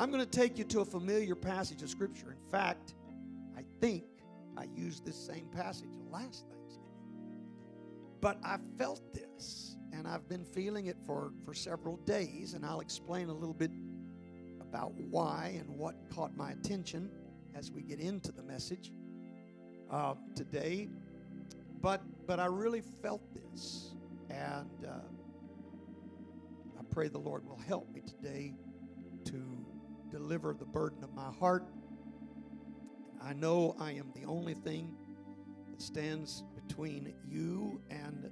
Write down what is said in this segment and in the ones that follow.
I'm going to take you to a familiar passage of Scripture. In fact, I think I used this same passage last Thanksgiving. But I felt this, and I've been feeling it for, for several days, and I'll explain a little bit about why and what caught my attention as we get into the message uh, today. But, but I really felt this, and uh, I pray the Lord will help me today to deliver the burden of my heart. I know I am the only thing that stands between you and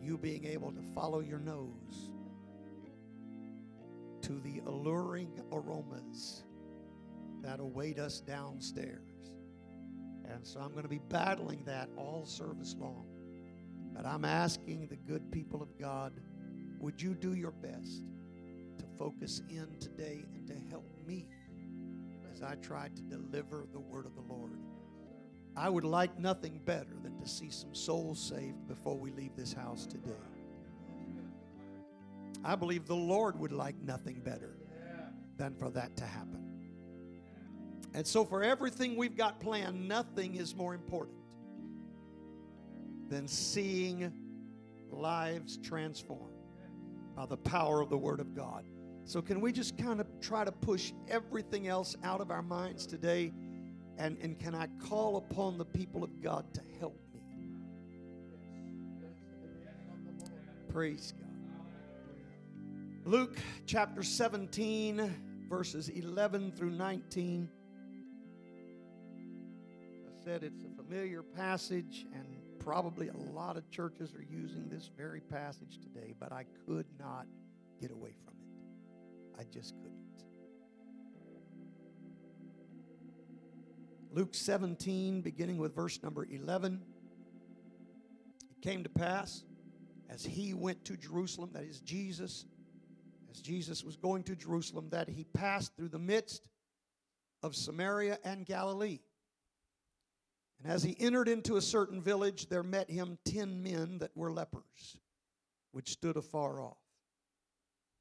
you being able to follow your nose to the alluring aromas that await us downstairs. And so I'm going to be battling that all service long. But I'm asking the good people of God, would you do your best focus in today and to help me as I try to deliver the word of the Lord? I would like nothing better than to see some souls saved before we leave this house today. I believe the Lord would like nothing better than for that to happen. And so, for everything we've got planned, nothing is more important than seeing lives transformed by the power of the Word of God. So, can we just kind of try to push everything else out of our minds today? And, and can I call upon the people of God to help me? Praise God. Luke chapter 17, verses 11 through 19. I said it's a familiar passage, and probably a lot of churches are using this very passage today, but I could not get away from it. I just couldn't. Luke 17, beginning with verse number 11. It came to pass as he went to Jerusalem, that is Jesus, as Jesus was going to Jerusalem, that he passed through the midst of Samaria and Galilee. And as he entered into a certain village, there met him ten men that were lepers, which stood afar off.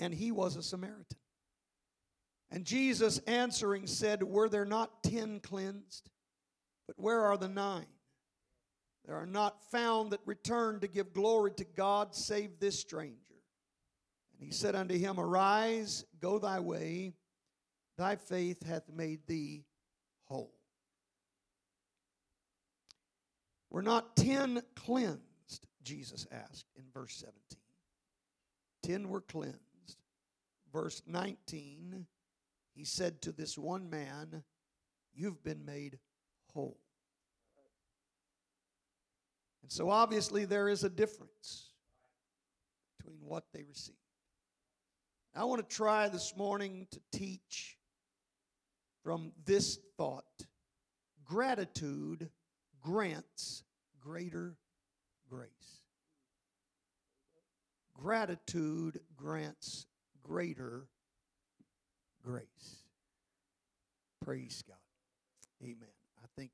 And he was a Samaritan. And Jesus answering said, Were there not ten cleansed? But where are the nine? There are not found that return to give glory to God save this stranger. And he said unto him, Arise, go thy way, thy faith hath made thee whole. Were not ten cleansed? Jesus asked in verse 17. Ten were cleansed. Verse 19, he said to this one man, You've been made whole. And so obviously there is a difference between what they received. I want to try this morning to teach from this thought gratitude grants greater grace. Gratitude grants greater grace. Praise God. Amen. I think,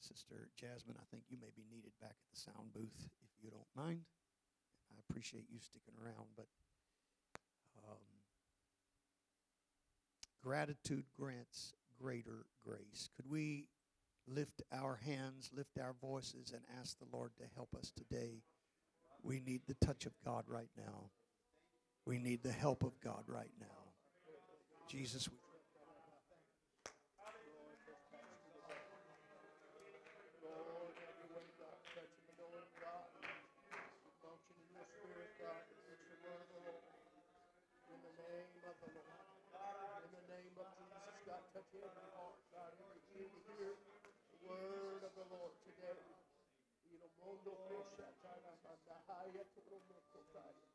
Sister Jasmine, I think you may be needed back at the sound booth if you don't mind. I appreciate you sticking around, but um, gratitude grants greater grace. Could we lift our hands, lift our voices, and ask the Lord to help us today? We need the touch of God right now. We need the help of God right now. Jesus.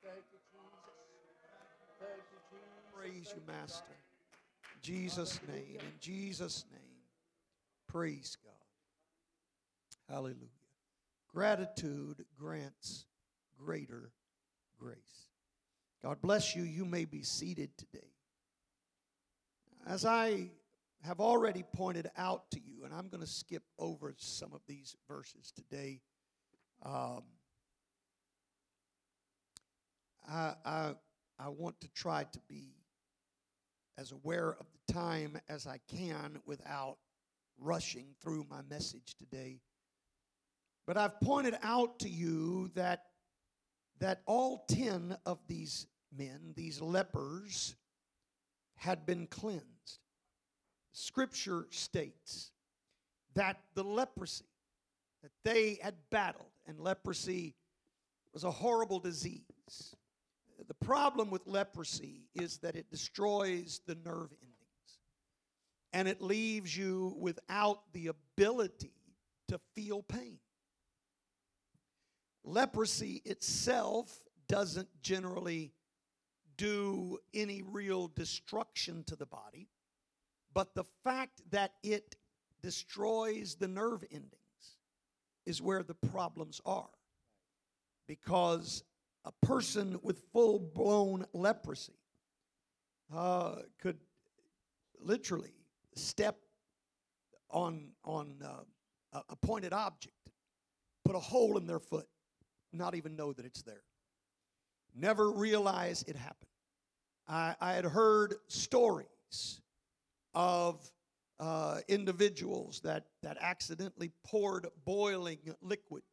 Thank you, Praise you, Master. In Jesus' name. In Jesus' name. Praise God. Hallelujah. Gratitude grants greater grace. God bless you. You may be seated today. As I have already pointed out to you, and I'm going to skip over some of these verses today. Um, I, I, I want to try to be as aware of the time as I can without rushing through my message today. But I've pointed out to you that, that all 10 of these men, these lepers, had been cleansed. Scripture states that the leprosy that they had battled, and leprosy was a horrible disease. The problem with leprosy is that it destroys the nerve endings and it leaves you without the ability to feel pain. Leprosy itself doesn't generally do any real destruction to the body, but the fact that it destroys the nerve endings is where the problems are. Because a person with full blown leprosy uh, could literally step on, on uh, a pointed object, put a hole in their foot, not even know that it's there. Never realize it happened. I, I had heard stories of uh, individuals that, that accidentally poured boiling liquid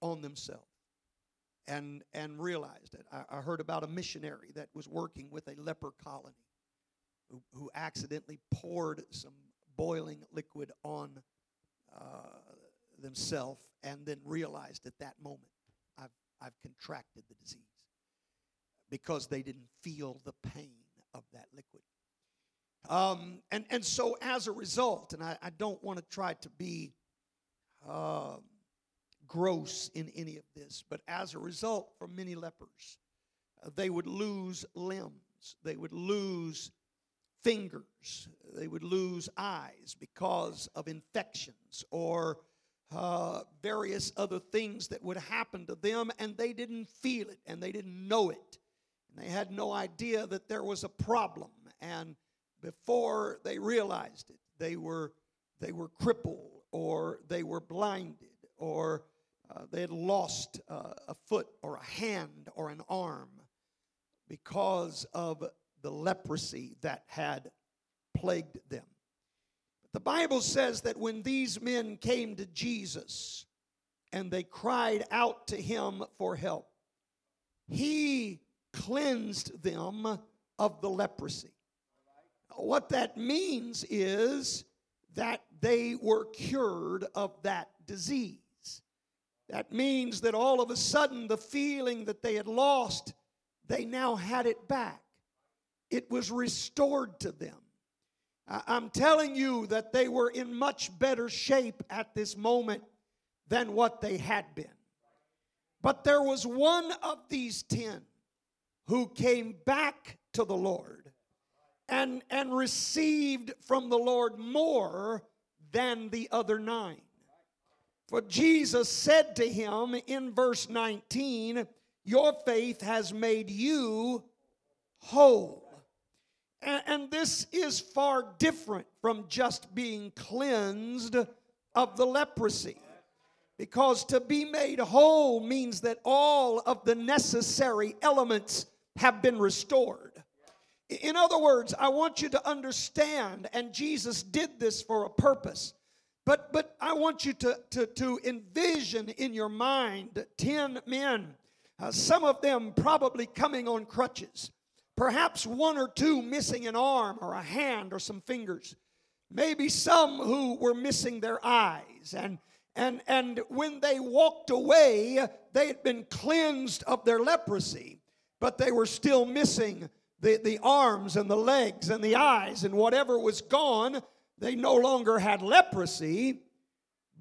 on themselves and, and realized it. I, I, heard about a missionary that was working with a leper colony who, who accidentally poured some boiling liquid on uh, themselves and then realized at that moment, I've, I've contracted the disease because they didn't feel the pain of that liquid. Um, and, and so as a result, and I, I don't want to try to be uh, gross in any of this, but as a result, for many lepers, uh, they would lose limbs, they would lose fingers, they would lose eyes because of infections or uh, various other things that would happen to them, and they didn't feel it and they didn't know it. And they had no idea that there was a problem. And before they realized it, they were, they were crippled or they were blinded or uh, they had lost uh, a foot or a hand or an arm because of the leprosy that had plagued them. But the Bible says that when these men came to Jesus and they cried out to him for help, he cleansed them of the leprosy. What that means is that they were cured of that disease. That means that all of a sudden the feeling that they had lost, they now had it back. It was restored to them. I'm telling you that they were in much better shape at this moment than what they had been. But there was one of these ten who came back to the Lord and, and received from the Lord more than the other nine. For Jesus said to him in verse 19, Your faith has made you whole. And, this is far different from just being cleansed of the leprosy. Because to be made whole means that all of the necessary elements have been restored. In other words, I want you to understand, and Jesus did this for a purpose. But, but I want you to, to, to envision in your mind 10 men, uh, some of them probably coming on crutches, perhaps one or two missing an arm or a hand or some fingers, maybe some who were missing their eyes. And, and, and when they walked away, they had been cleansed of their leprosy but they were still missing the, the arms and the legs and the eyes, and whatever was gone, they no longer had leprosy,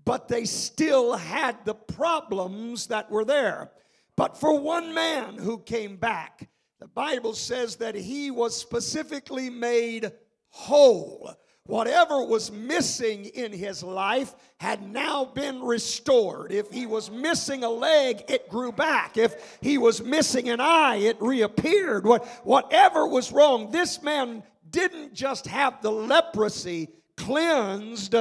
but they still had the problems that were there. But for one man who came back, the Bible says that he was specifically made whole. Whatever was missing in his life had now been restored. If he was missing a leg, it grew back. If he was missing an eye, it reappeared. What, whatever was wrong, this man didn't just have the leprosy cleansed,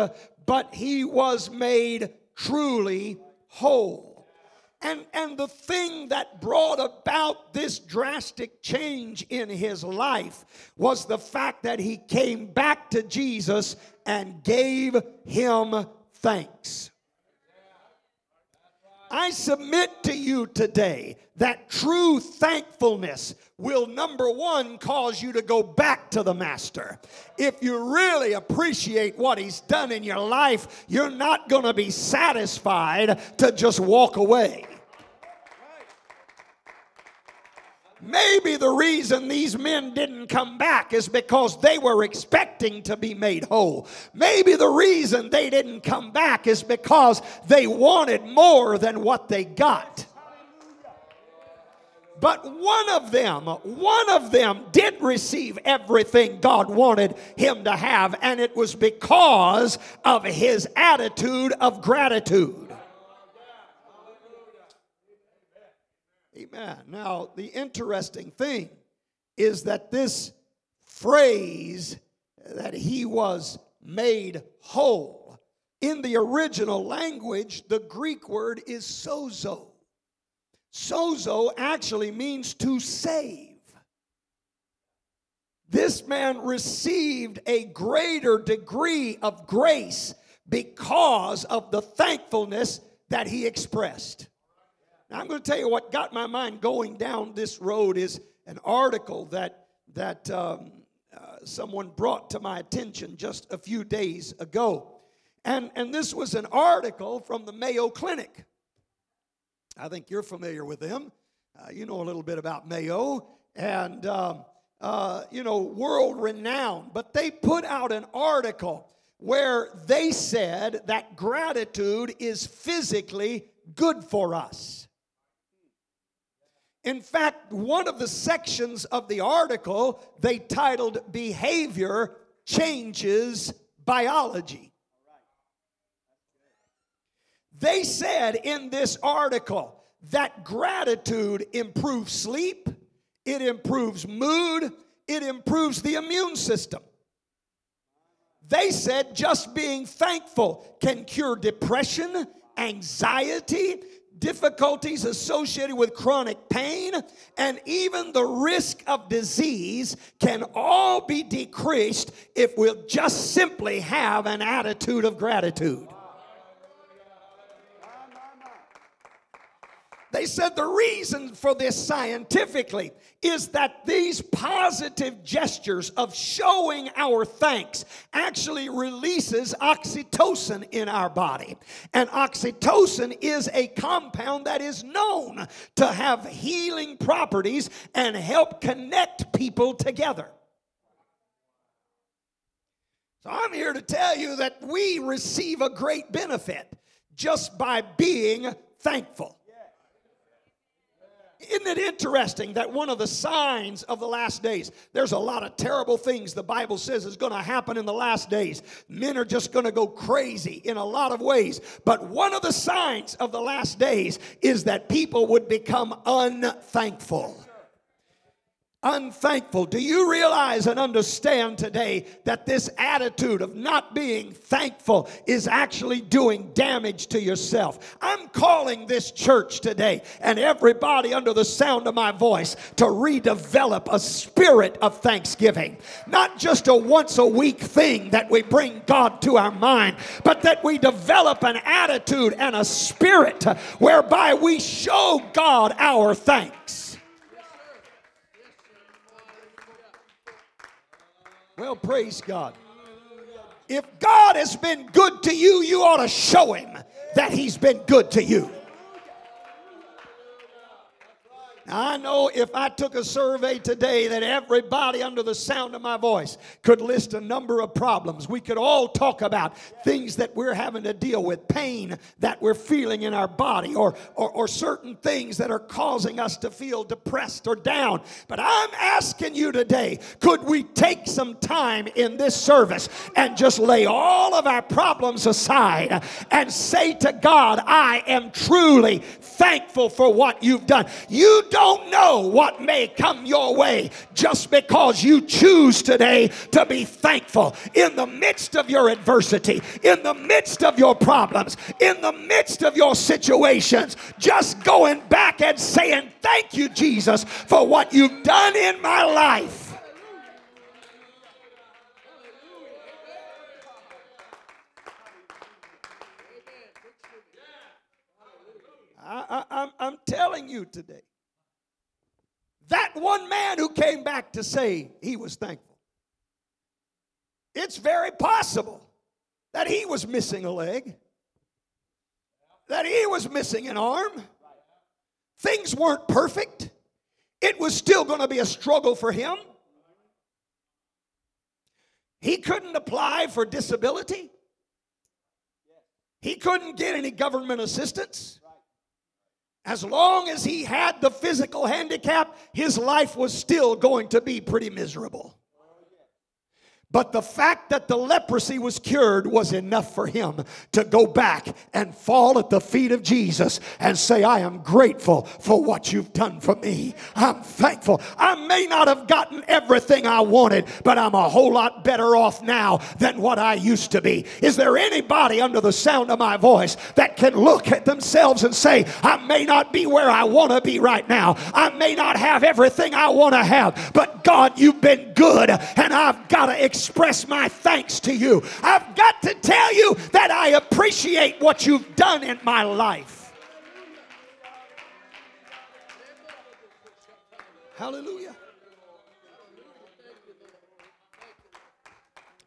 but he was made truly whole. And, and the thing that brought about this drastic change in his life was the fact that he came back to Jesus and gave him thanks. I submit to you today that true thankfulness will, number one, cause you to go back to the Master. If you really appreciate what He's done in your life, you're not going to be satisfied to just walk away. Maybe the reason these men didn't come back is because they were expecting to be made whole. Maybe the reason they didn't come back is because they wanted more than what they got. But one of them, one of them did receive everything God wanted him to have, and it was because of his attitude of gratitude. Amen. Now, the interesting thing is that this phrase that he was made whole, in the original language, the Greek word is sozo. Sozo actually means to save. This man received a greater degree of grace because of the thankfulness that he expressed. Now, I'm going to tell you what got my mind going down this road is an article that, that um, uh, someone brought to my attention just a few days ago. And, and this was an article from the Mayo Clinic. I think you're familiar with them. Uh, you know a little bit about Mayo, and um, uh, you know, world renowned. But they put out an article where they said that gratitude is physically good for us. In fact, one of the sections of the article they titled Behavior Changes Biology. They said in this article that gratitude improves sleep, it improves mood, it improves the immune system. They said just being thankful can cure depression, anxiety, difficulties associated with chronic pain, and even the risk of disease can all be decreased if we'll just simply have an attitude of gratitude. They said the reason for this scientifically is that these positive gestures of showing our thanks actually releases oxytocin in our body. And oxytocin is a compound that is known to have healing properties and help connect people together. So I'm here to tell you that we receive a great benefit just by being thankful. Isn't it interesting that one of the signs of the last days, there's a lot of terrible things the Bible says is going to happen in the last days. Men are just going to go crazy in a lot of ways. But one of the signs of the last days is that people would become unthankful unthankful. Do you realize and understand today that this attitude of not being thankful is actually doing damage to yourself? I'm calling this church today and everybody under the sound of my voice to redevelop a spirit of thanksgiving. Not just a once a week thing that we bring God to our mind, but that we develop an attitude and a spirit whereby we show God our thanks. Well, praise God. If God has been good to you, you ought to show Him that He's been good to you. I know if I took a survey today that everybody under the sound of my voice could list a number of problems. We could all talk about things that we're having to deal with, pain that we're feeling in our body, or, or, or certain things that are causing us to feel depressed or down. But I'm asking you today could we take some time in this service and just lay all of our problems aside and say to God, I am truly thankful for what you've done. You don't know what may come your way just because you choose today to be thankful in the midst of your adversity, in the midst of your problems, in the midst of your situations. Just going back and saying, Thank you, Jesus, for what you've done in my life. I, I'm telling you today. That one man who came back to say he was thankful. It's very possible that he was missing a leg, that he was missing an arm. Things weren't perfect. It was still going to be a struggle for him. He couldn't apply for disability. He couldn't get any government assistance. As long as he had the physical handicap, his life was still going to be pretty miserable. But the fact that the leprosy was cured was enough for him to go back and fall at the feet of Jesus and say, I am grateful for what you've done for me. I'm thankful. I may not have gotten everything I wanted, but I'm a whole lot better off now than what I used to be. Is there anybody under the sound of my voice that can look at themselves and say, I may not be where I want to be right now? I may not have everything I want to have, but God, you've been good, and I've got to express my thanks to you. I've got to tell you that I appreciate what you've done in my life. Hallelujah.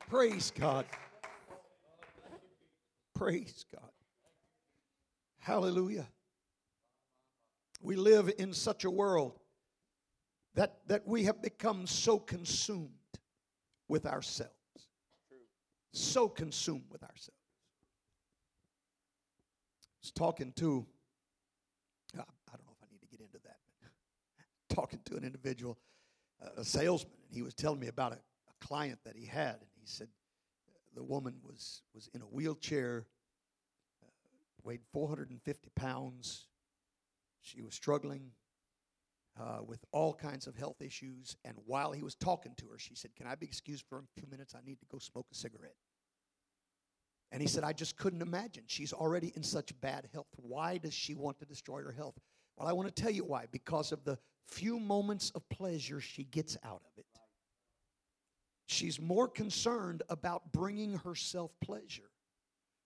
Praise God. Praise God. Hallelujah. We live in such a world that, that we have become so consumed with ourselves. So consumed with ourselves. I was talking to, I don't know if I need to get into that, talking to an individual, a salesman, and he was telling me about a, a client that he had, and he said the woman was was in a wheelchair, uh, weighed 450 pounds. She was struggling uh, with all kinds of health issues. And while he was talking to her, she said, Can I be excused for a few minutes? I need to go smoke a cigarette. And he said, I just couldn't imagine. She's already in such bad health. Why does she want to destroy her health? Well, I want to tell you why. Because of the few moments of pleasure she gets out of it. She's more concerned about bringing herself pleasure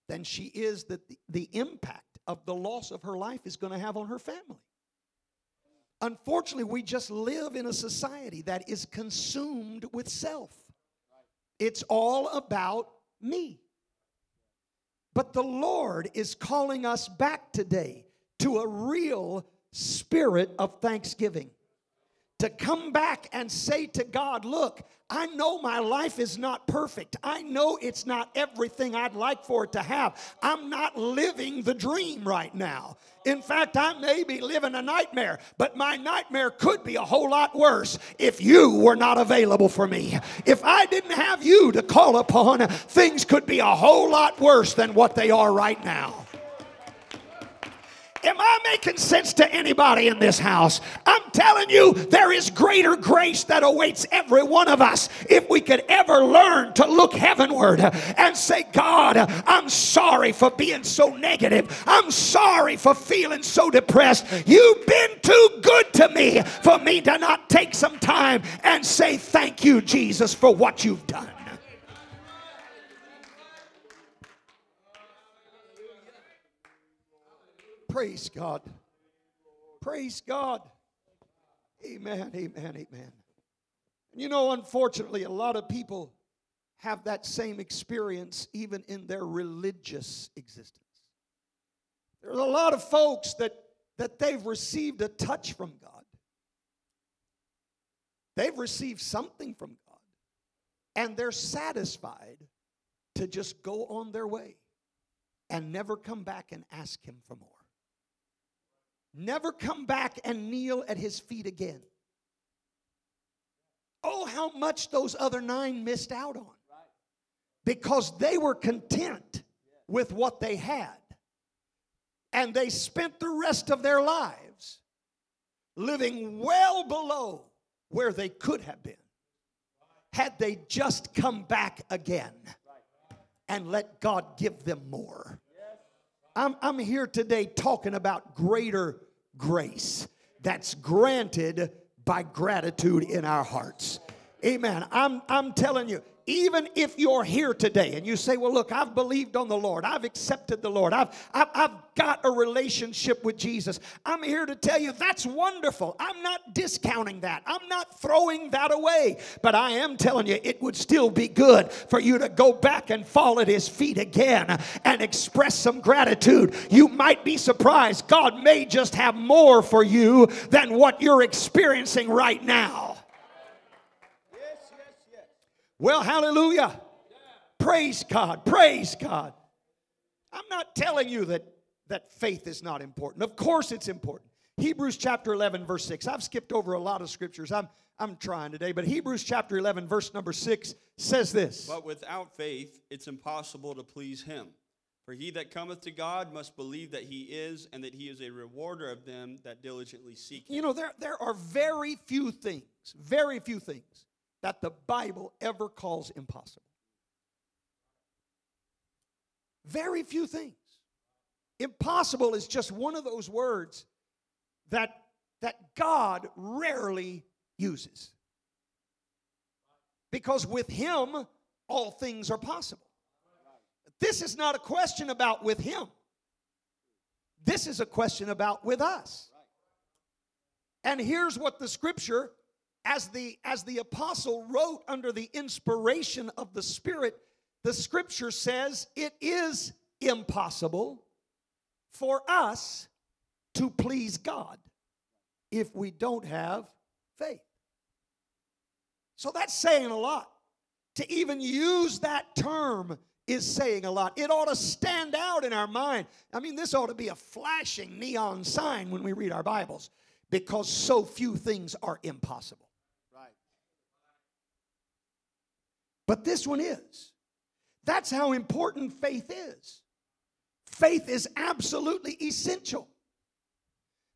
than she is that the, the impact of the loss of her life is going to have on her family. Unfortunately, we just live in a society that is consumed with self. It's all about me. But the Lord is calling us back today to a real spirit of thanksgiving to come back and say to God, Look, I know my life is not perfect. I know it's not everything I'd like for it to have. I'm not living the dream right now. In fact, I may be living a nightmare, but my nightmare could be a whole lot worse if you were not available for me. If I didn't have you to call upon, things could be a whole lot worse than what they are right now. Am I making sense to anybody in this house? I'm telling you, there is greater grace that awaits every one of us if we could ever learn to look heavenward and say, God, I'm sorry for being so negative. I'm sorry for feeling so depressed. You've been too good to me for me to not take some time and say, Thank you, Jesus, for what you've done. Praise God. Praise God. Amen, amen, amen. You know, unfortunately, a lot of people have that same experience even in their religious existence. There's a lot of folks that, that they've received a touch from God. They've received something from God, and they're satisfied to just go on their way and never come back and ask Him for more. Never come back and kneel at His feet again. Oh, how much those other nine missed out on because they were content with what they had. And they spent the rest of their lives living well below where they could have been had they just come back again and let God give them more. I'm, I'm here today talking about greater grace that's granted by gratitude in our hearts. Amen. I'm, I'm telling you, even if you're here today and you say, Well, look, I've believed on the Lord, I've accepted the Lord, I've, I've, I've, got a relationship with Jesus, I'm here to tell you that's wonderful. I'm not discounting that, I'm not throwing that away, but I am telling you it would still be good for you to go back and fall at His feet again and express some gratitude. You might be surprised, God may just have more for you than what you're experiencing right now. Well, hallelujah. Praise God. Praise God. I'm not telling you that, that faith is not important. Of course it's important. Hebrews chapter 11, verse 6. I've skipped over a lot of scriptures. I'm, I'm trying today, but Hebrews chapter 11, verse number 6 says this. But without faith, it's impossible to please him. For he that cometh to God must believe that he is, and that he is a rewarder of them that diligently seek him. You know, there, there are very few things, very few things that the Bible ever calls impossible. Very few things. Impossible is just one of those words that, that God rarely uses. Because with Him, all things are possible. This is not a question about with Him, this is a question about with us. And here's what the scripture as the as the apostle wrote under the inspiration of the spirit the scripture says it is impossible for us to please god if we don't have faith so that's saying a lot to even use that term is saying a lot. It ought to stand out in our mind. I mean, this ought to be a flashing neon sign when we read our Bibles because so few things are impossible. But this one is. That's how important faith is. Faith is absolutely essential.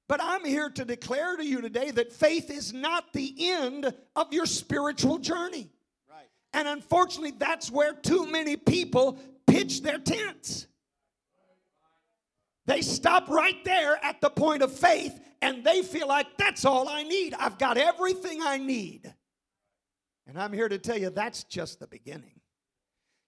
But I'm here to declare to you today that faith is not the end of your spiritual journey. Right. And unfortunately, that's where too many people pitch their tents. They stop right there at the point of faith and they feel like that's all I need. I've got everything I need. And I'm here to tell you that's just the beginning.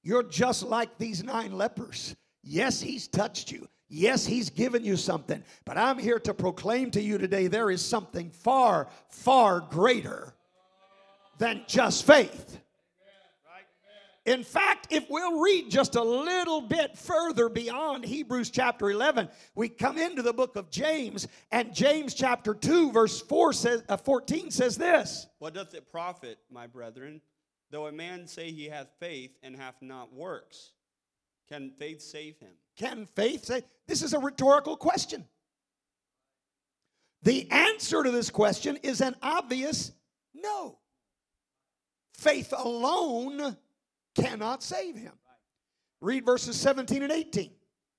You're just like these nine lepers. Yes, he's touched you. Yes, he's given you something. But I'm here to proclaim to you today there is something far, far greater than just faith. In fact, if we'll read just a little bit further beyond Hebrews chapter 11, we come into the book of James, and James chapter 2, verse 4 says, uh, 14 says this What doth it profit, my brethren, though a man say he hath faith and hath not works? Can faith save him? Can faith save? This is a rhetorical question. The answer to this question is an obvious no. Faith alone cannot save him. Read verses 17 and 18.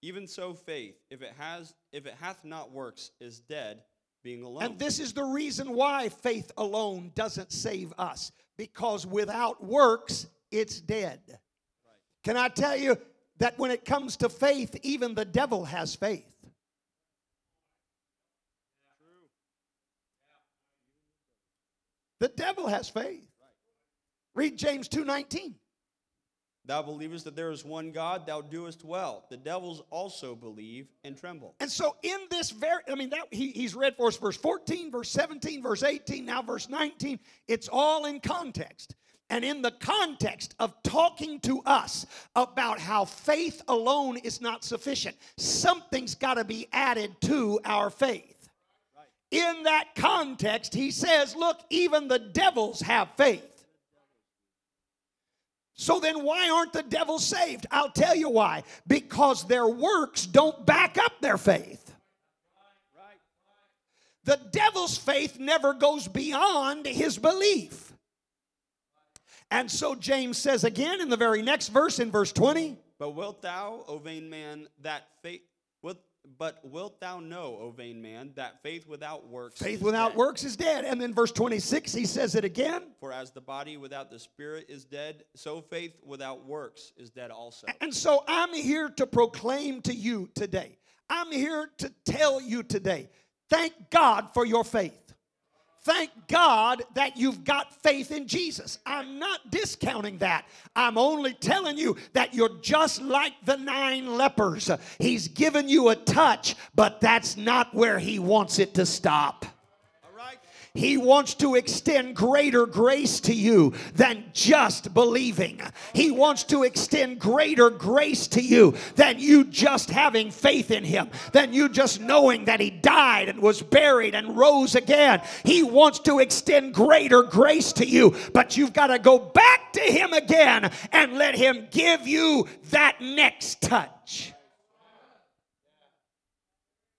Even so, faith, if it has, if it hath not works, is dead, being alone. And this is the reason why faith alone doesn't save us, because without works, it's dead. Right. Can I tell you that when it comes to faith, even the devil has faith? The devil has faith. Read James 2:19. Thou believest that there is one God, thou doest well. The devils also believe and tremble. And so, in this very, I mean, that he, he's read for us verse 14, verse 17, verse 18, now verse 19. It's all in context. And in the context of talking to us about how faith alone is not sufficient, something's got to be added to our faith. in that context, he says, Look, even the devils have faith. So then, why aren't the devils saved? I'll tell you why. Because their works don't back up their faith. The devil's faith never goes beyond his belief. And so James says again in the very next verse, in verse 20, But wilt thou, O vain man, that faith? But wilt thou know, O vain man, that faith without works? faith without dead? works is dead. And then verse 26, he says it again. For as the body without the spirit is dead, so faith without works is dead also. And so I'm here to proclaim to you today. I'm here to tell you today. Thank God for your faith. Thank God that you've got faith in Jesus. I'm not discounting that. I'm only telling you that you're just like the nine lepers. He's given you a touch, but that's not where He wants it to stop. He wants to extend greater grace to you than just believing. He wants to extend greater grace to you than you just having faith in Him, than you just knowing that He died and was buried and rose again. He wants to extend greater grace to you, but you've got to go back to Him again and let Him give you that next touch.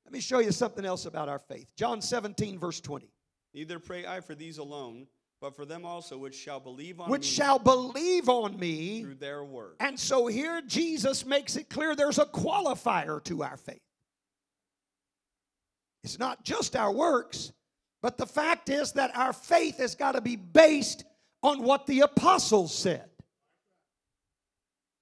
Let me show you something else about our faith. John 17, verse 20. Neither pray I for these alone, but for them also which shall believe on which me shall believe on me. through their word. And so here Jesus makes it clear there's a qualifier to our faith. It's not just our works, but the fact is that our faith has got to be based on what the apostles said.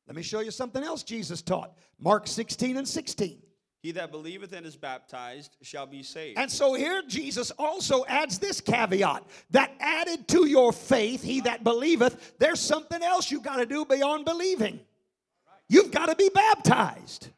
Let me show you something else Jesus taught. Mark 16 and 16. He that believeth and is baptized shall be saved. And so here Jesus also adds this caveat that added to your faith, he that believeth, there's something else you've got to do beyond believing. You've got to be baptized.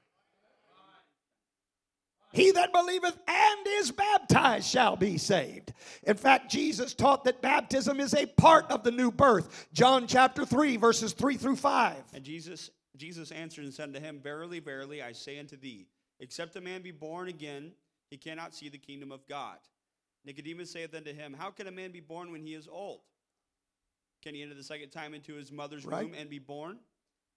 He that believeth and is baptized shall be saved. In fact, Jesus taught that baptism is a part of the new birth. John chapter 3, verses 3 through 5. And Jesus, Jesus answered and said unto him, Verily, verily, I say unto thee, except a man be born again, he cannot see the kingdom of God. Nicodemus saith unto him, How can a man be born when he is old? Can he enter the second time into his mother's Right. womb and be born?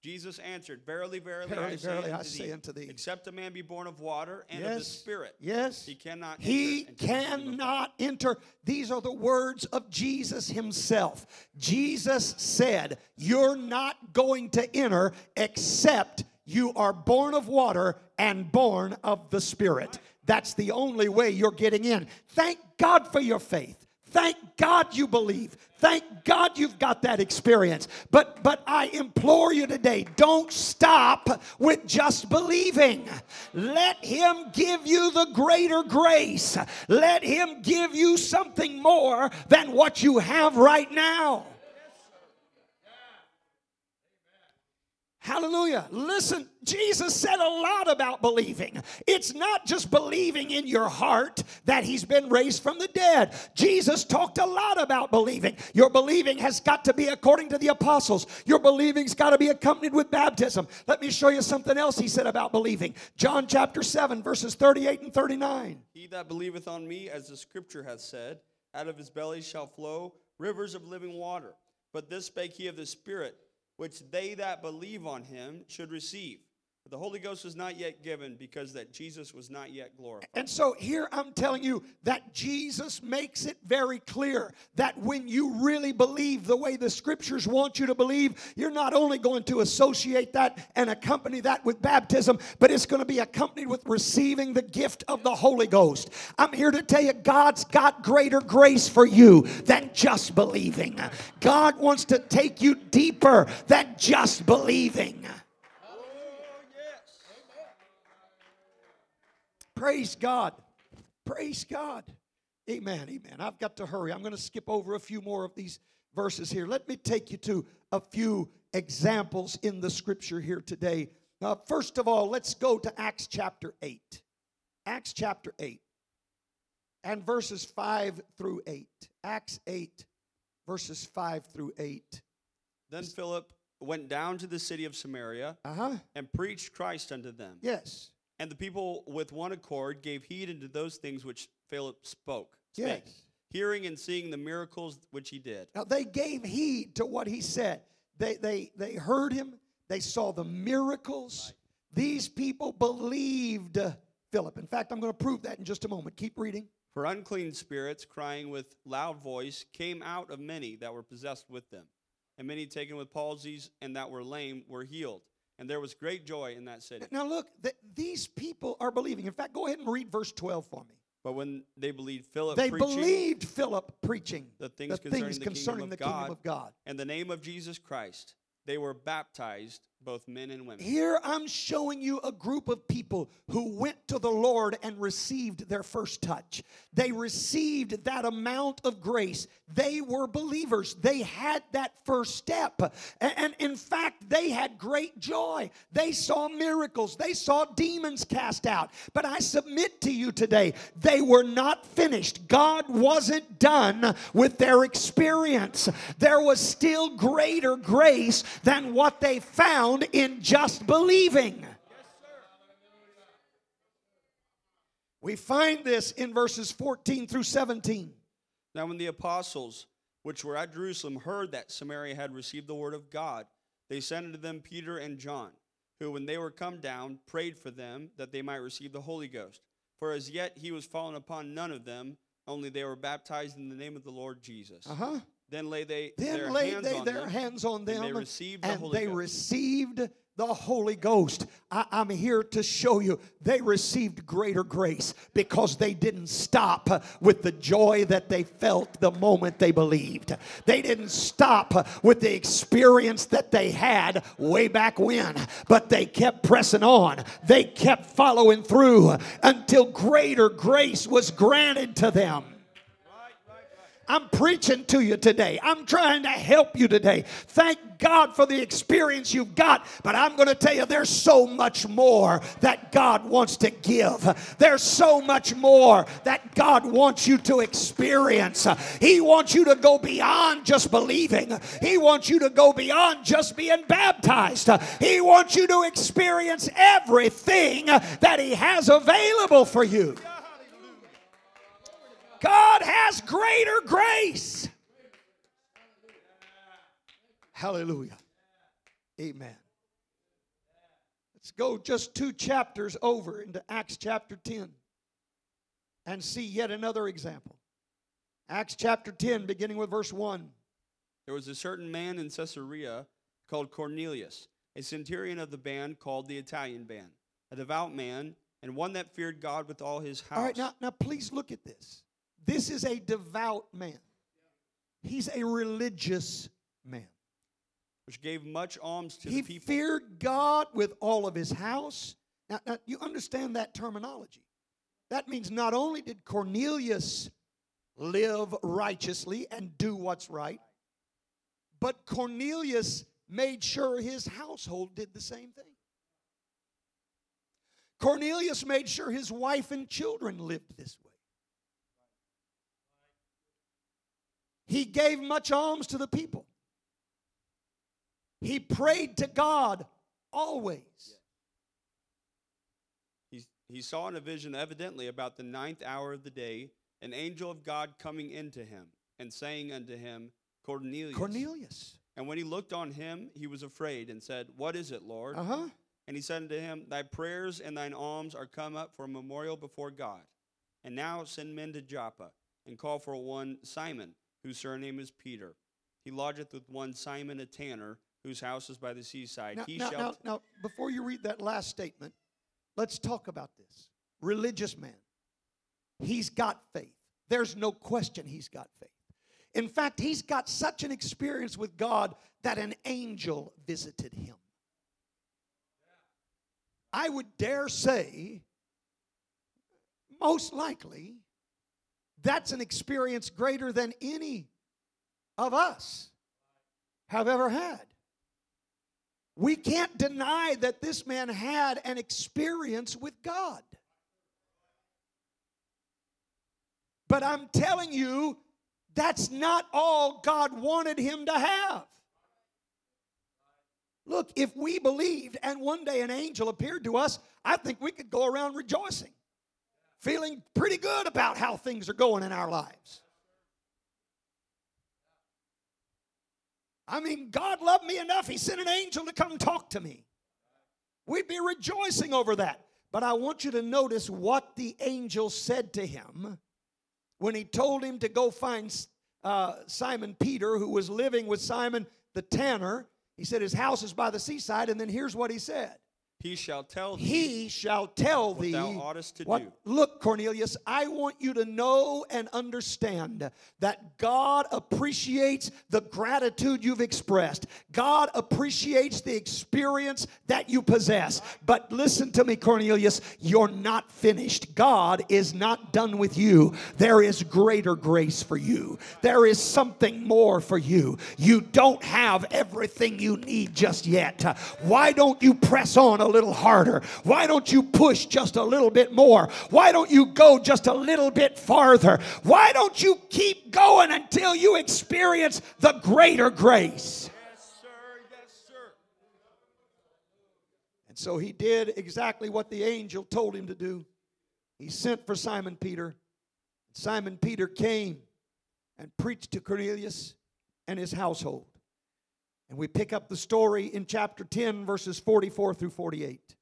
Jesus answered, Verily, verily, Verily, I, say, verily, I unto say thee, unto thee, except a man be born of water and of the Spirit, Yes. he cannot He enter into the kingdom of God." cannot enter. These are the words of Jesus himself. Jesus said, You're not going to enter except you are born of water and born of the Spirit. That's the only way you're getting in. Thank God for your faith. Thank God you believe. Thank God you've got that experience. But but I implore you today, don't stop with just believing. Let him give you the greater grace. Let him give you something more than what you have right now. Hallelujah. Listen, Jesus said a lot about believing. It's not just believing in your heart that he's been raised from the dead. Jesus talked a lot about believing. Your believing has got to be according to the apostles. Your believing's got to be accompanied with baptism. Let me show you something else he said about believing. John chapter 7 verses 38 and 39. He that believeth on me, as the scripture hath said, out of his belly shall flow rivers of living water. But this spake he of the Spirit, which they that believe on him should receive. The Holy Ghost was not yet given, because that Jesus was not yet glorified. And so here I'm telling you that Jesus makes it very clear that when you really believe the way the scriptures want you to believe, you're not only going to associate that and accompany that with baptism, but it's going to be accompanied with receiving the gift of the Holy Ghost. I'm here to tell you God's got greater grace for you than just believing. God wants to take you deeper than just believing. Praise God. Praise God. Amen. Amen. I've got to hurry. I'm going to skip over a few more of these verses here. Let me take you to a few examples in the scripture here today. Uh, first of all, let's go to Acts chapter 8. Acts chapter 8 and verses 5 through 8. Acts 8, verses 5 through 8. Then Philip went down to the city of Samaria Uh huh. and preached Christ unto them. Yes. And the people with one accord gave heed unto those things which Philip spoke. Spake, Yes. Hearing and seeing the miracles which he did. Now they gave heed to what he said. They they they heard him. They saw the miracles. These people believed Philip. In fact, I'm going to prove that in just a moment. Keep reading. For unclean spirits, crying with loud voice, came out of many that were possessed with them. And many taken with palsies and that were lame were healed. And there was great joy in that city. Now look, th- these people are believing. In fact, go ahead and read verse 12 for me. But when they believed Philip They preaching believed Philip preaching the things concerning the kingdom of the God, kingdom of God. and the name of Jesus Christ, they were baptized, both men and women. Here I'm showing you a group of people who went to the Lord and received their first touch. They received that amount of grace. They were believers. They had that first step. And in fact, they had great joy. They saw miracles. They saw demons cast out. But I submit to you today, they were not finished. God wasn't done with their experience. There was still greater grace than what they found in just believing. We find this in verses 14 through 17. Now, when the apostles which were at Jerusalem heard that Samaria had received the word of God, they sent unto them Peter and John, who, when they were come down, prayed for them that they might receive the Holy Ghost. For as yet he was fallen upon none of them, only they were baptized in the name of the Lord Jesus. Uh huh. Then lay they Then their laid hands they on their them, hands on them and they received the Holy they Ghost. received the Holy Ghost. I, I'm here to show you they received greater grace because they didn't stop with the joy that they felt the moment they believed. They didn't stop with the experience that they had way back when, but they kept pressing on. They kept following through until greater grace was granted to them. I'm preaching to you today. I'm trying to help you today. Thank God for the experience you've got, but I'm going to tell you there's so much more that God wants to give. There's so much more that God wants you to experience. He wants you to go beyond just believing, He wants you to go beyond just being baptized. He wants you to experience everything that He has available for you. God has greater grace. Hallelujah. Amen. Let's go just two chapters over into Acts chapter 10 and see yet another example. Acts chapter 10, beginning with verse 1. There was a certain man in Caesarea called Cornelius, a centurion of the band called the Italian band, a devout man, and one that feared God with all his house. All right, now, now please look at this. This is a devout man, he's a religious man. which gave much alms to he the people. He feared God with all of his house. Now, now, you understand that terminology. That means not only did Cornelius live righteously and do what's right, but Cornelius made sure his household did the same thing. Cornelius made sure his wife and children lived this way. He gave much alms to the people. He prayed to God always. He, he saw in a vision, evidently about the ninth hour of the day, an angel of God coming into him and saying unto him, Cornelius. Cornelius. And when he looked on him, he was afraid and said, What is it, Lord? Uh huh. And he said unto him, Thy prayers and thine alms are come up for a memorial before God. And now send men to Joppa, and call for one Simon, whose surname is Peter. He lodgeth with one Simon a tanner, whose house is by the seaside. Now, he now, shall now, now, before you read that last statement, let's talk about this. Religious man. He's got faith. There's no question he's got faith. In fact, he's got such an experience with God that an angel visited him. I would dare say, most likely, that's an experience greater than any of us have ever had. We can't deny that this man had an experience with God. But I'm telling you, that's not all God wanted him to have. Look, if we believed and one day an angel appeared to us, I think we could go around rejoicing. Feeling pretty good about how things are going in our lives. I mean, God loved me enough, He sent an angel to come talk to me. We'd be rejoicing over that. But I want you to notice what the angel said to him when he told him to go find uh, Simon Peter, who was living with Simon the tanner. He said his house is by the seaside, and then here's what he said He shall tell thee He shall tell what thee thou oughtest to what. do. Look, Cornelius, I want you to know and understand that God appreciates the gratitude you've expressed. God appreciates the experience that you possess. But listen to me, Cornelius, you're not finished. God is not done with you. There is greater grace for you, there is something more for you. You don't have everything you need just yet. Why don't you press on a little harder? Why don't you push just a little bit more? Why don't you go just a little bit farther? Why don't you keep going until you experience the greater grace? Yes, sir. Yes, sir. And so he did exactly what the angel told him to do. He sent for Simon Peter. Simon Peter came and preached to Cornelius and his household. And we pick up the story in chapter 10, verses 44 through 48.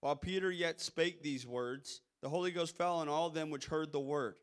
While Peter yet spake these words, the Holy Ghost fell on all them which heard the word.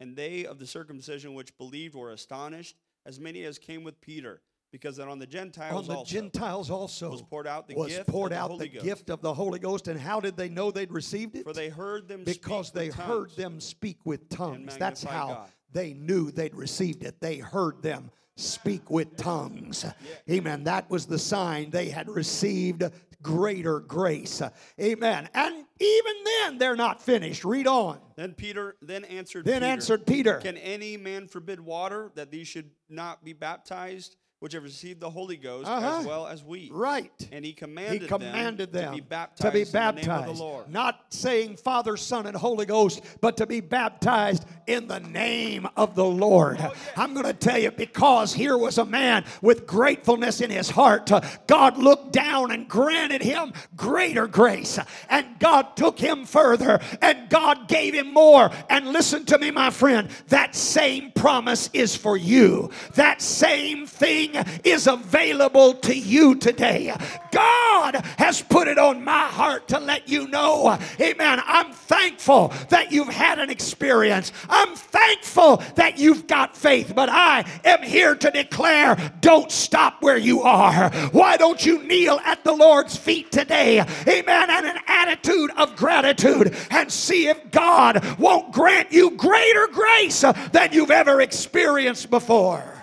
And they of the circumcision which believed were astonished, as many as came with Peter, because that on the On Gentiles the also Gentiles also was poured out the gift poured of the out the Ghost. gift of the Holy Ghost. And how did they know they'd received it? For they heard them because speak they with heard tongues. them speak with tongues. That's how God. they knew they'd received it. They heard them speak with tongues. Amen. That was the sign they had received greater grace. Amen. And even then, they're not finished. Read on. Then Peter then answered Then Peter, answered Peter. Can any man forbid water that these should not be baptized, which have received the Holy Ghost Uh-huh. as well as we? Right. And he He commanded, commanded them, to be baptized, to be in the name of baptized. the Lord. Not saying Father, Son, and Holy Ghost, but to be baptized in the name of the Lord. Oh, I'm going to tell you, because here was a man with gratefulness in his heart. uh, God looked down and granted him greater grace. And God took him further, and God gave him more. And listen to me, my friend, that same promise is for you. That same thing is available to you today. God has put it on my heart to let you know, amen. I'm thankful that you've had an experience. I'm thankful that you've got faith, but I am here to declare don't stop where you are. Why don't you kneel at the Lord's feet today, amen, and an attitude of gratitude and see if God won't grant you greater grace than you've ever experienced before.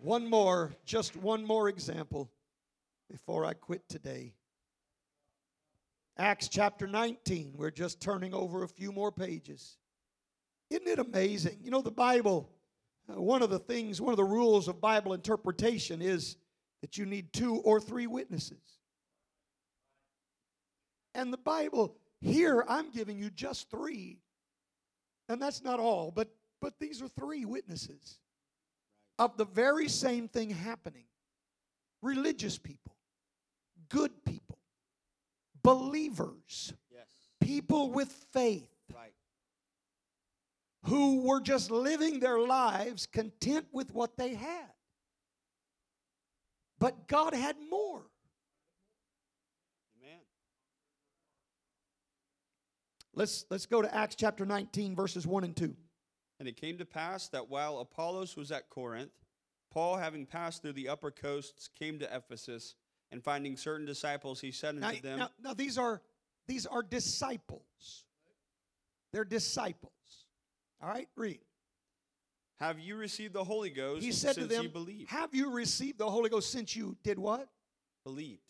One more, just one more example before I quit today. Acts chapter 19. We're just turning over a few more pages. Isn't it amazing? You know, the Bible, uh, one of the things, one of the rules of Bible interpretation is that you need two or three witnesses. And the Bible, here I'm giving you just three. And that's not all, but but these are three witnesses of the very same thing happening. Religious people, good people, believers, Yes, people with faith right. who were just living their lives content with what they had. But God had more. Amen. Let's let's go to Acts chapter 19 verses 1 and 2. And it came to pass that while Apollos was at Corinth, Paul, having passed through the upper coasts, came to Ephesus, and finding certain disciples, he said Now, unto them, now, now these are these are disciples. They're disciples. All right, read. Have you received the Holy Ghost He said to them, believed? Have you received the Holy Ghost since you did what? Believed.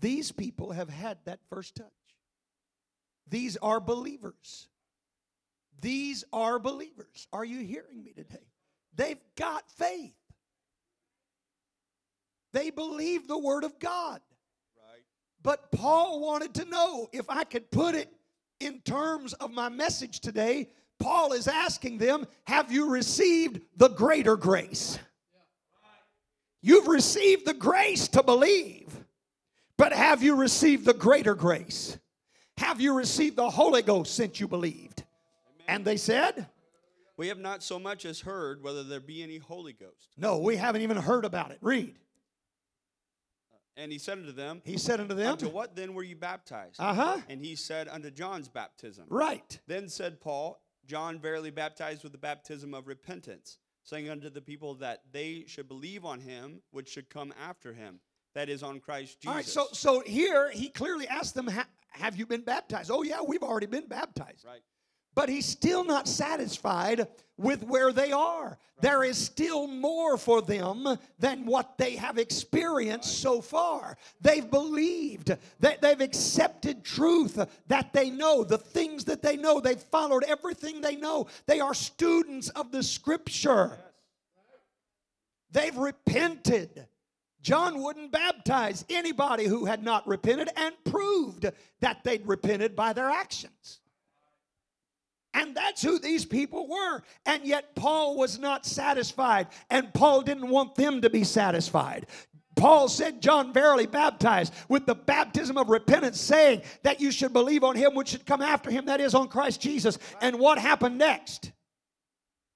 These people have had that first touch. These are believers. These are believers. Are you hearing me today? They've got faith. They believe the Word of God. Right. But Paul wanted to know if I could put it in terms of my message today. Paul is asking them, Have you received the greater grace? You've received the grace to believe, But have you received the greater grace? Have you received the Holy Ghost since you believed? And they said, We have not so much as heard whether there be any Holy Ghost. No, we haven't even heard about it. Read. And he said unto them, He said unto them, Unto what then were you baptized? Uh huh. And he said, Unto John's baptism. Right. Then said Paul, John verily baptized with the baptism of repentance, saying unto the people that they should believe on him which should come after him, that is on Christ Jesus. All right, so so here he clearly asked them, "Have you been baptized?" Oh yeah, we've already been baptized. right. But he's still not satisfied with where they are. There is still more for them than what they have experienced so far. They've believed, that they've accepted truth that they know, the things that they know. They've followed everything they know. They are students of the scripture. They've repented. John wouldn't baptize anybody who had not repented and proved that they'd repented by their actions. And that's who these people were. And yet Paul was not satisfied, and Paul didn't want them to be satisfied. Paul said, John verily baptized with the baptism of repentance, saying that you should believe on him which should come after him, that is on Christ Jesus. And what happened next?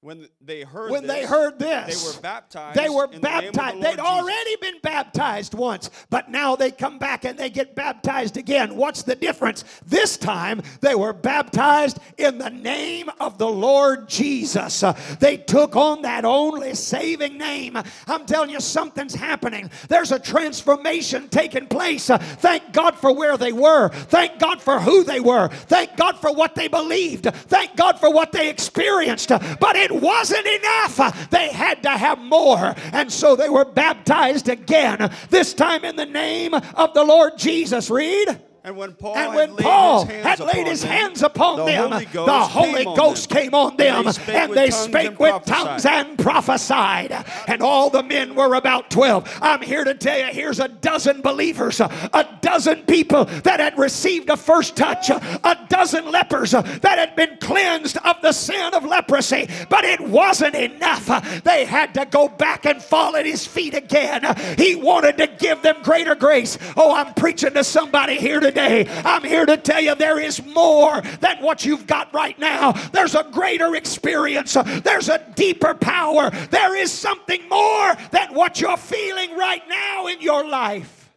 When they heard When this, they heard they were baptized. they were in the name of the baptized. Lord They'd Jesus. already been baptized once, but now they come back and they get baptized again. What's the difference? This time they were baptized in the name of the Lord Jesus. Uh, they took on that only saving name. I'm telling you, something's happening. There's a transformation taking place. Uh, thank God for where they were. Thank God for who they were. Thank God for what they believed. Thank God for what they experienced. Uh, But it wasn't enough. They had to have more. And so they were baptized again, this time in the name of the Lord Jesus. Read. And when Paul And had when laid Paul his hands had laid upon his them, hands upon the them, Holy Ghost, the Holy came, on Ghost them. came on them, and they spake and with they tongues spake and with tongues prophesied. and prophesied. And all the men were about 12. I'm here to tell you here's a dozen believers, a dozen people that had received a first touch, a dozen lepers that had been cleansed of the sin of leprosy. But it wasn't enough. They had to go back and fall at his feet again. He wanted to give them greater grace. Oh, I'm preaching to somebody here today. I'm here to tell you there is more than what you've got right now. There's a greater experience, there's a deeper power. There is something more than what you're feeling right now in your life.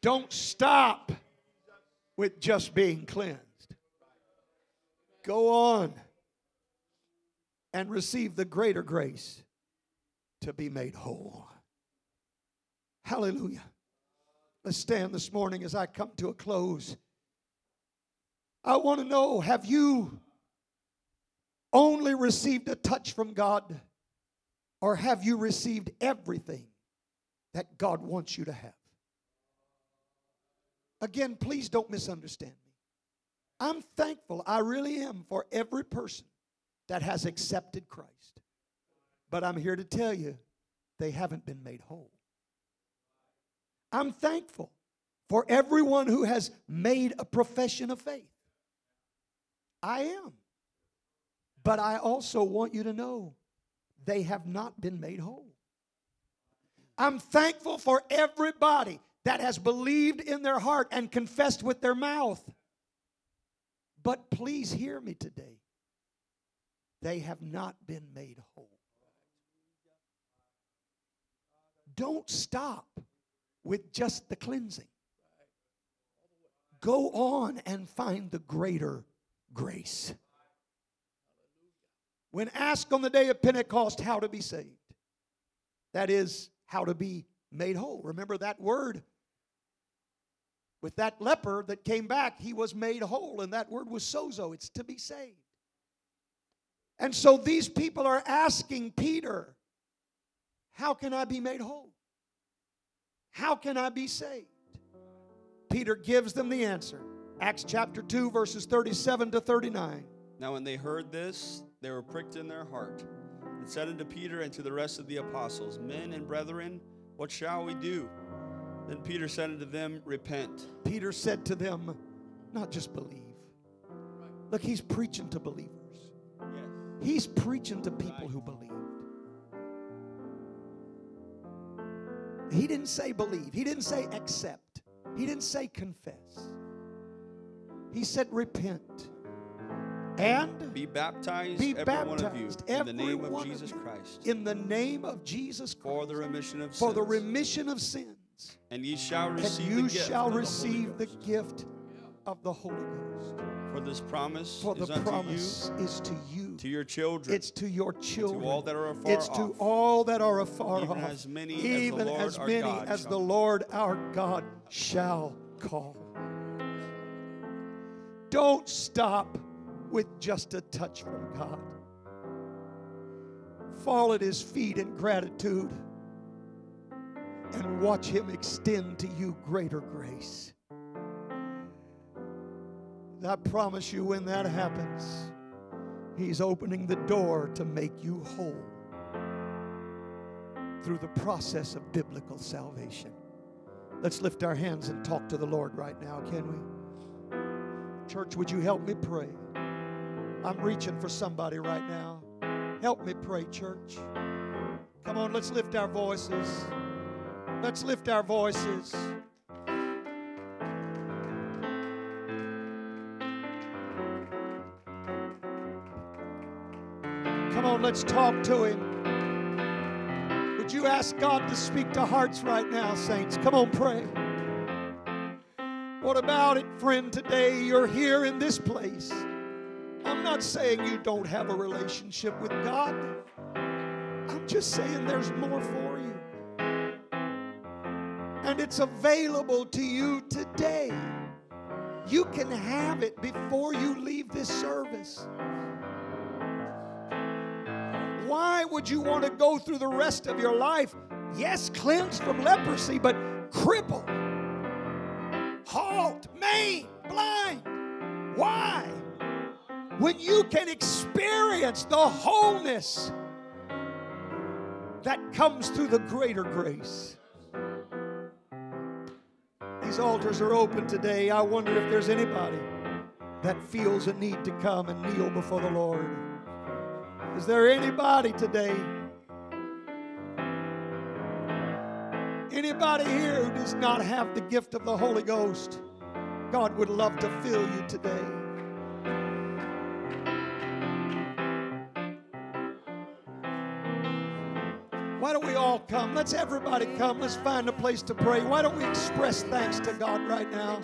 Don't stop with just being cleansed. Go on and receive the greater grace to be made whole. Hallelujah. Let's stand this morning as I come to a close. I want to know have you only received a touch from God, or have you received everything that God wants you to have? Again, please don't misunderstand me. I'm thankful, I really am, for every person that has accepted Christ. But I'm here to tell you, they haven't been made whole. I'm thankful for everyone who has made a profession of faith. I am. But I also want you to know they have not been made whole. I'm thankful for everybody that has believed in their heart and confessed with their mouth. But please hear me today. They have not been made whole. Don't stop with just the cleansing. Go on and find the greater grace. When asked on the day of Pentecost how to be saved, that is, how to be made whole. Remember that word? With that leper that came back, he was made whole, and that word was sozo. It's to be saved. And so these people are asking Peter, How can I be made whole? How can I be saved? Peter gives them the answer. Acts chapter 2, verses 37 to 39. Now, when they heard this, they were pricked in their heart, and said unto Peter and to the rest of the apostles, Men and brethren, what shall we do? Then Peter said unto them, Repent. Peter said to them, Not just believe. Look, he's preaching to believers, Yes. he's preaching to people who believed. He didn't say believe. He didn't say accept. He didn't say confess. He said repent. And Be baptized, Be every one of you, baptized, in the name of of Jesus you. Christ, in the name of Jesus for the remission of for sins. the remission of sins. and ye shall And receive you the gift shall of receive the gift of the Holy Ghost. For this promise For is unto promise is to you. you, to your children, It's to your children. all that are afar It's to all that are afar even off. as many as the even Lord as many as the. Lord our God shall call. Don't stop with just a touch from God. Fall at His feet in gratitude and watch Him extend to you greater grace. I promise you, when that happens, He's opening the door to make you whole through the process of biblical salvation. Let's lift our hands and talk to the Lord right now, can we? Church, would you help me pray? I'm reaching for somebody right now. Help me pray, church. Come on, let's lift our voices. Let's lift our voices. Come on, let's talk to Him. Would you ask God to speak to hearts right now, saints? Come on, pray. What about it, friend? Today you're here in this place. I'm not saying you don't have a relationship with God. I'm just saying there's more for you. And it's available to you today. You can have it before you leave this service. Would you want to go through the rest of your life, yes, cleansed from leprosy, but crippled, halt, maimed, blind? Why? When you can experience the wholeness that comes through the greater grace. These altars are open today. I wonder if there's anybody that feels a need to come and kneel before the Lord. Is there anybody today? Anybody here who does not have the gift of the Holy Ghost? God would love to fill you today. Why don't we all come? Let's everybody come. Let's find a place to pray. Why don't we express thanks to God right now?